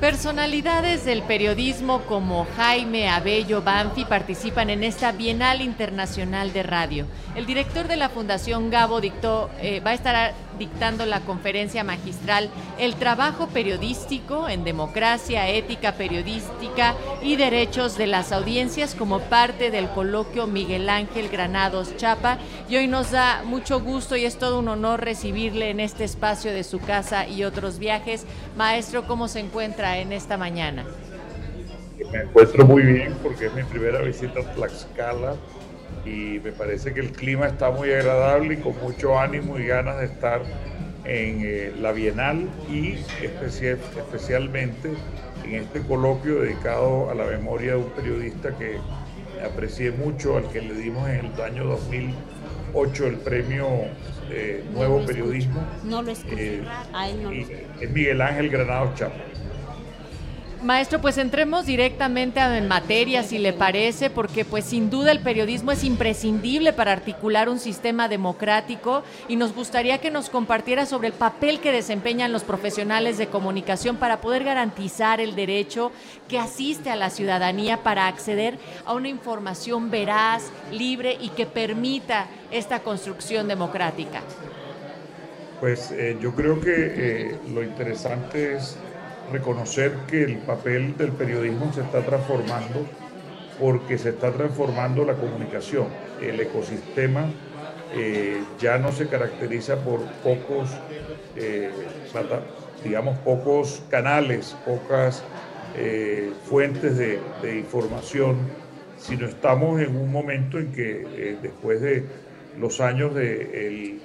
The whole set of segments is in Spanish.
Personalidades del periodismo como Jaime Abello Banfi participan en esta Bienal Internacional de Radio. El director de la Fundación Gabo dictó, eh, va a estar dictando la conferencia magistral El trabajo periodístico en democracia, ética periodística y derechos de las audiencias como parte del coloquio Miguel Ángel Granados Chapa. Y hoy nos da mucho gusto y es todo un honor recibirle en este espacio de su casa y otros viajes. Maestro, ¿cómo se encuentra en esta mañana? Me encuentro muy bien porque es mi primera visita a Tlaxcala y me parece que el clima está muy agradable y con mucho ánimo y ganas de estar en eh, la Bienal y especial, especialmente en este coloquio dedicado a la memoria de un periodista que aprecié mucho, al que le dimos en el año 2008 el premio eh, Nuevo Periodismo. No lo eh, Es Miguel Ángel Granado Chapa. Maestro, pues entremos directamente en materia, si le parece, porque pues sin duda el periodismo es imprescindible para articular un sistema democrático y nos gustaría que nos compartiera sobre el papel que desempeñan los profesionales de comunicación para poder garantizar el derecho que asiste a la ciudadanía para acceder a una información veraz, libre y que permita esta construcción democrática. Pues eh, yo creo que eh, lo interesante es reconocer que el papel del periodismo se está transformando porque se está transformando la comunicación. El ecosistema eh, ya no se caracteriza por pocos, eh, digamos, pocos canales, pocas eh, fuentes de, información, sino estamos en un momento en que después de los años de,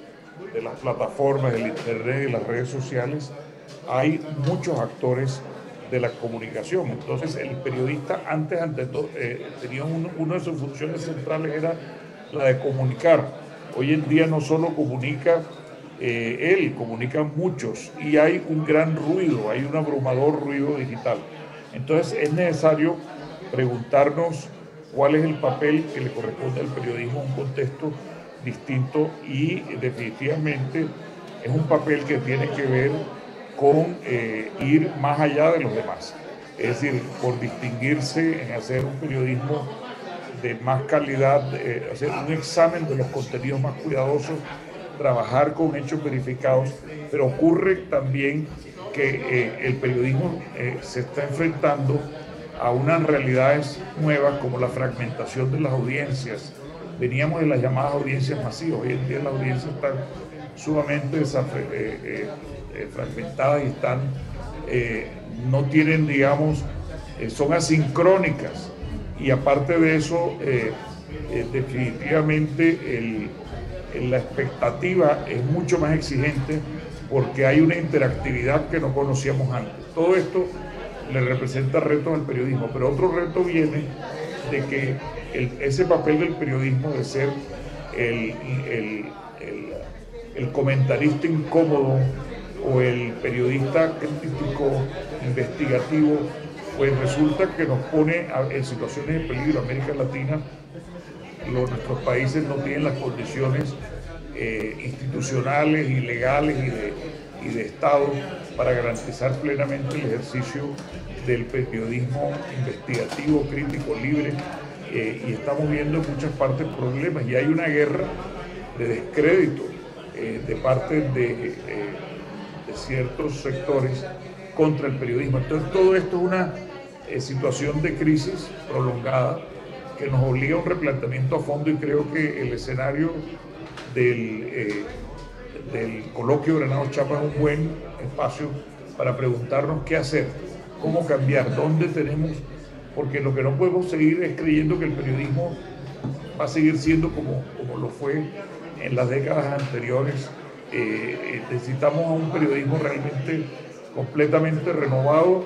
de las plataformas, del Internet y las redes sociales, hay muchos actores de la comunicación. Entonces, el periodista antes, ante todo, eh, tenía una de sus funciones centrales era la de comunicar. Hoy en día no solo comunica eh, él, comunican muchos y hay un gran ruido, hay un abrumador ruido digital. Entonces, es necesario preguntarnos cuál es el papel que le corresponde al periodismo en un contexto distinto y definitivamente es un papel que tiene que ver con eh, ir más allá de los demás. Es decir, por distinguirse en hacer un periodismo de más calidad, eh, hacer un examen de los contenidos más cuidadosos, trabajar con hechos verificados, pero ocurre también que eh, el periodismo se está enfrentando a unas realidades nuevas como la fragmentación de las audiencias. Veníamos de las llamadas audiencias masivas, hoy en día las audiencias están sumamente eh, fragmentadas y están, eh, no tienen, digamos, eh, son asincrónicas. Y aparte de eso, definitivamente la expectativa es mucho más exigente porque hay una interactividad que no conocíamos antes. Todo esto le representa retos al periodismo, pero otro reto viene de que ese papel del periodismo de ser el, el comentarista incómodo o el periodista crítico investigativo, pues resulta que nos pone en situaciones de peligro. América Latina, los, nuestros países no tienen las condiciones eh, institucionales y legales y de, y de Estado para garantizar plenamente el ejercicio del periodismo investigativo, crítico, libre. Eh, y estamos viendo en muchas partes problemas y hay una guerra de descrédito eh, de parte de ciertos sectores contra el periodismo. Entonces todo esto es una eh, situación de crisis prolongada que nos obliga a un replanteamiento a fondo y creo que el escenario del, eh, del coloquio Granado Chapa es un buen espacio para preguntarnos qué hacer, cómo cambiar, dónde tenemos, porque lo que no podemos seguir es creyendo que el periodismo va a seguir siendo como, como lo fue en las décadas anteriores eh, necesitamos a un periodismo realmente completamente renovado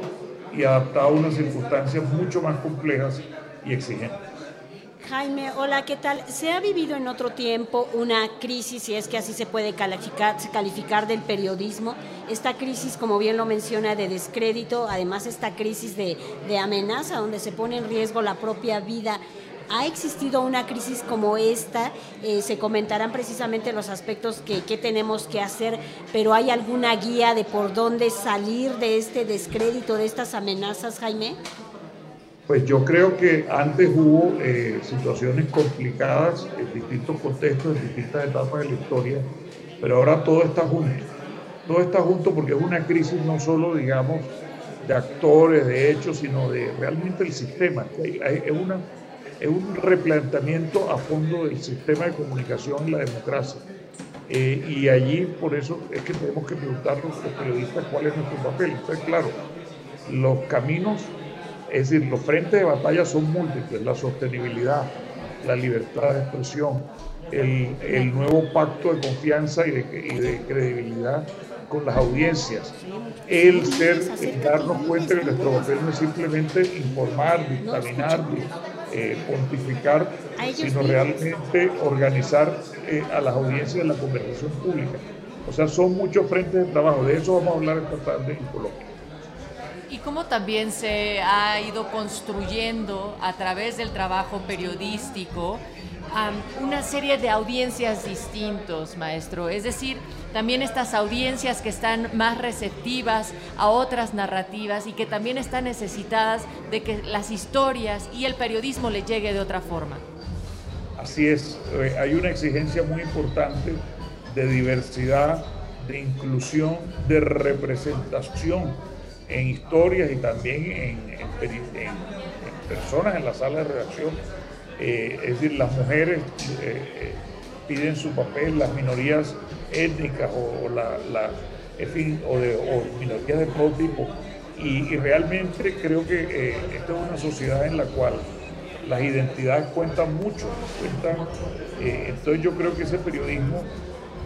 y adaptado a unas circunstancias mucho más complejas y exigentes. Jaime, hola, ¿qué tal? ¿Se ha vivido en otro tiempo una crisis, si es que así se puede calificar, calificar del periodismo? Esta crisis, como bien lo menciona, de descrédito, además esta crisis de, amenaza, donde se pone en riesgo la propia vida ¿Ha existido una crisis como esta? Eh, se comentarán precisamente los aspectos que, tenemos que hacer, pero ¿hay alguna guía de por dónde salir de este descrédito, de estas amenazas, Jaime? Pues yo creo que antes hubo eh, situaciones complicadas en distintos contextos, en distintas etapas de la historia, pero ahora todo está junto. Todo está junto porque es una crisis no solo, digamos, de actores, de hechos, sino de realmente el sistema. Es, una, es un replanteamiento a fondo del sistema de comunicación y la democracia. Eh, y allí, por eso, es que tenemos que preguntarnos los periodistas cuál es nuestro papel. Entonces, claro, los caminos, es decir, los frentes de batalla son múltiples, la sostenibilidad, la libertad de expresión, el, el nuevo pacto de confianza y de, de credibilidad con las audiencias. El ser, darnos cuenta que nuestro papel no es simplemente informar, dictaminar, eh, pontificar, sino realmente organizar eh, a las audiencias en la conversación pública. O sea, son muchos frentes de trabajo. De eso vamos a hablar esta tarde en Colombia. Y cómo también se ha ido construyendo a través del trabajo periodístico una serie de audiencias distintos, maestro. Es decir, también estas audiencias que están más receptivas a otras narrativas y que también están necesitadas de que las historias y el periodismo le llegue de otra forma. Así es, eh, hay una exigencia muy importante de diversidad, de inclusión, de representación en historias y también en, personas en la sala de redacción. Eh, es decir, las mujeres eh, piden su papel, las minorías étnicas o, fin, o, de, minorías de todo tipo. Y, realmente creo que eh, esta es una sociedad en la cual las identidades cuentan mucho. Cuentan, eh, entonces yo creo que ese periodismo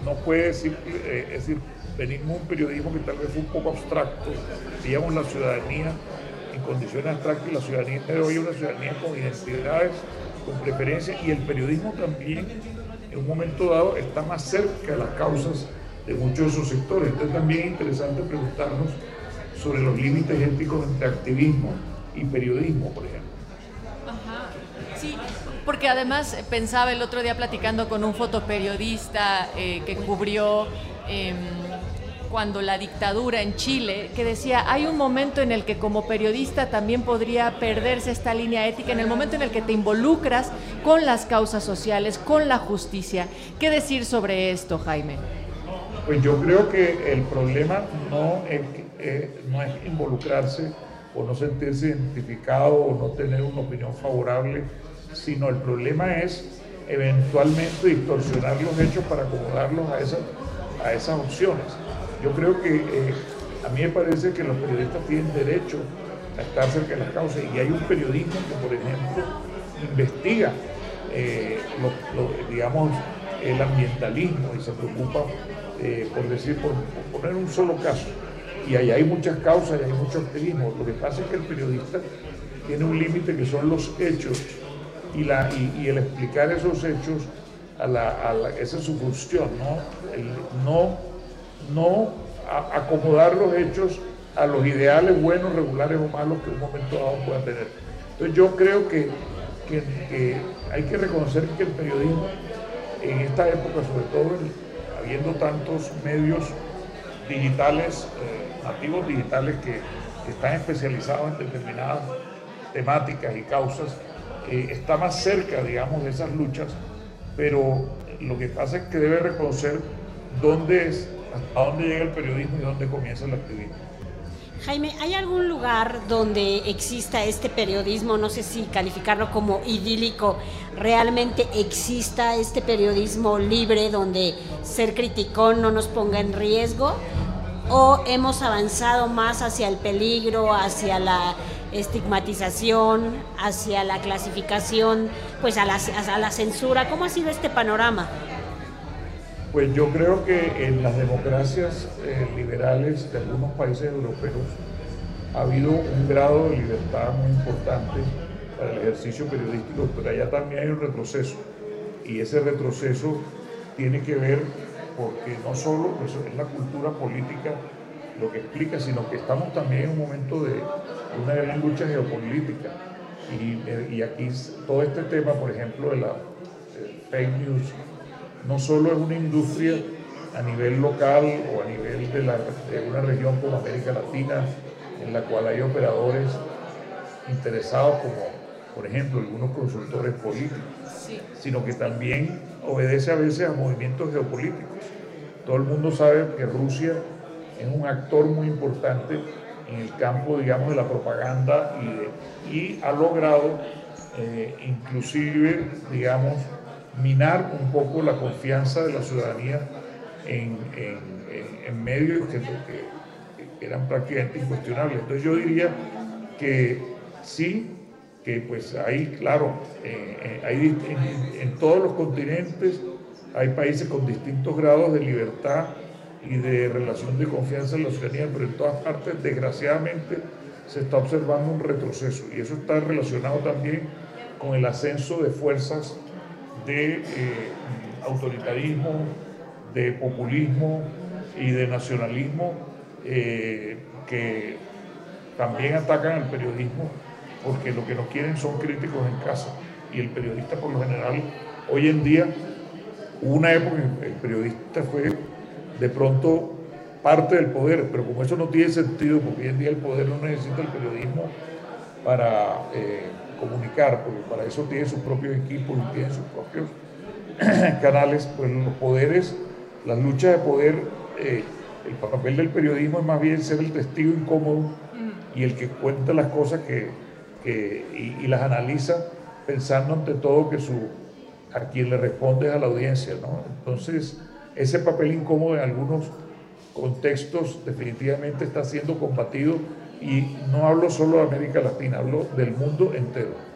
no puede eh, decir, venimos un periodismo que tal vez fue un poco abstracto, digamos la ciudadanía en condiciones abstractas y la ciudadanía de hoy es una ciudadanía con identidades, con preferencias y el periodismo también en un momento dado está más cerca de las causas de muchos de esos sectores. Entonces también es interesante preguntarnos sobre los límites éticos entre activismo y periodismo, por ejemplo. Ajá. Sí, porque además pensaba el otro día platicando con un fotoperiodista eh, que cubrió... Em, cuando la dictadura en Chile, que decía, hay un momento en el que como periodista también podría perderse esta línea ética, en el momento en el que te involucras con las causas sociales, con la justicia. ¿Qué decir sobre esto, Jaime? Pues yo creo que el problema no es, eh, no es involucrarse o no sentirse identificado o no tener una opinión favorable, sino el problema es eventualmente distorsionar los hechos para acomodarlos a esas, a esas opciones. Yo creo que eh, a mí me parece que los periodistas tienen derecho a estar cerca de las causas y hay un periodismo que, por ejemplo, investiga, eh, digamos, el ambientalismo y se preocupa, eh, por decir, por, poner un solo caso. Y ahí hay muchas causas y hay mucho activismo. Lo que pasa es que el periodista tiene un límite que son los hechos y, la, y, el explicar esos hechos, a la, esa es su función, ¿no? El, no no acomodar los hechos a los ideales buenos, regulares o malos que un momento dado pueda tener. Entonces yo creo que, hay que reconocer que el periodismo en esta época, sobre todo habiendo tantos medios digitales, eh, nativos digitales que, están especializados en determinadas temáticas y causas, eh, está más cerca, digamos, de esas luchas, pero lo que pasa es que debe reconocer dónde es a dónde llega el periodismo y dónde comienza el activismo. Jaime, ¿hay algún lugar donde exista este periodismo, no sé si calificarlo como idílico, realmente exista este periodismo libre donde ser criticón no nos ponga en riesgo? ¿O hemos avanzado más hacia el peligro, hacia la estigmatización, hacia la clasificación, pues a la, a la censura? ¿Cómo ha sido este panorama? Pues yo creo que en las democracias eh, liberales de algunos países europeos ha habido un grado de libertad muy importante para el ejercicio periodístico, pero allá también hay un retroceso. Y ese retroceso tiene que ver porque no solo pues, es la cultura política lo que explica, sino que estamos también en un momento de una gran lucha geopolítica. Y, y aquí todo este tema, por ejemplo, de la fake news, no solo es una industria a nivel local o a nivel de, la, de una región como América Latina, en la cual hay operadores interesados como, por ejemplo, algunos consultores políticos, sino que también obedece a veces a movimientos geopolíticos. Todo el mundo sabe que Rusia es un actor muy importante en el campo, digamos, de la propaganda y, y ha logrado eh, inclusive, digamos, minar un poco la confianza de la ciudadanía en, en, medios que, eran prácticamente incuestionables. Entonces yo diría que sí, que pues ahí, claro, eh, hay, en, todos los continentes hay países con distintos grados de libertad y de relación de confianza en la ciudadanía, pero en todas partes, desgraciadamente, se está observando un retroceso y eso está relacionado también con el ascenso de fuerzas de eh, autoritarismo, de populismo y de nacionalismo eh, que también atacan al periodismo porque lo que no quieren son críticos en casa. Y el periodista por lo general hoy en día una época el periodista fue de pronto parte del poder, pero como eso no tiene sentido, porque hoy en día el poder no necesita el periodismo para eh, comunicar, porque para eso tiene sus propios equipos y tiene sus propios canales, pues los poderes, las luchas de poder, eh, el papel del periodismo es más bien ser el testigo incómodo mm. y el que cuenta las cosas que, y, las analiza pensando ante todo que su, a quien le responde es a la audiencia. ¿no? Entonces, ese papel incómodo en algunos contextos definitivamente está siendo combatido y no hablo solo de América Latina, hablo del mundo entero.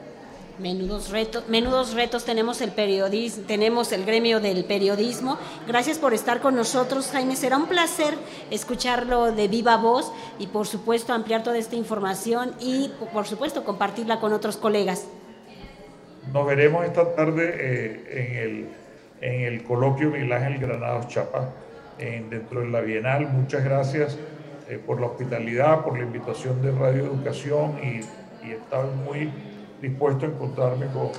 Menudos retos, menudos retos tenemos el periodismo, tenemos el gremio del periodismo. Gracias por estar con nosotros, Jaime. Será un placer escucharlo de viva voz y por supuesto ampliar toda esta información y por supuesto compartirla con otros colegas. Nos veremos esta tarde eh, en, el, en el coloquio Miguel Ángel Granados Chapa dentro de la Bienal. Muchas gracias eh, por la hospitalidad, por la invitación de Radio Educación y, y estamos muy dispuesto a encontrarme con,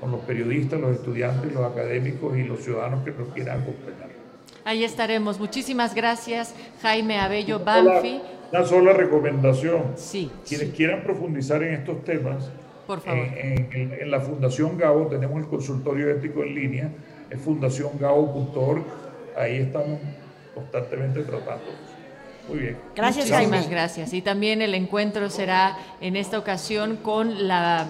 con, los periodistas, los estudiantes, los académicos y los ciudadanos que nos quieran acompañar. Ahí estaremos. Muchísimas gracias, Jaime Abello Banfi. Una, sola recomendación. Sí. Quienes quieran profundizar en estos temas, por favor. En, en, la Fundación Gabo tenemos el consultorio ético en línea, es fundaciongabo.org. Ahí estamos constantemente tratando. Muy bien. Gracias, Muchísimas gracias. Y también el encuentro será en esta ocasión con la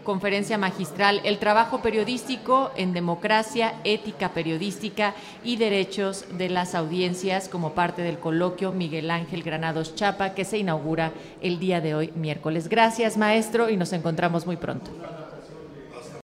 conferencia magistral El trabajo periodístico en democracia, ética periodística y derechos de las audiencias como parte del coloquio Miguel Ángel Granados Chapa que se inaugura el día de hoy, miércoles. Gracias, maestro, y nos encontramos muy pronto.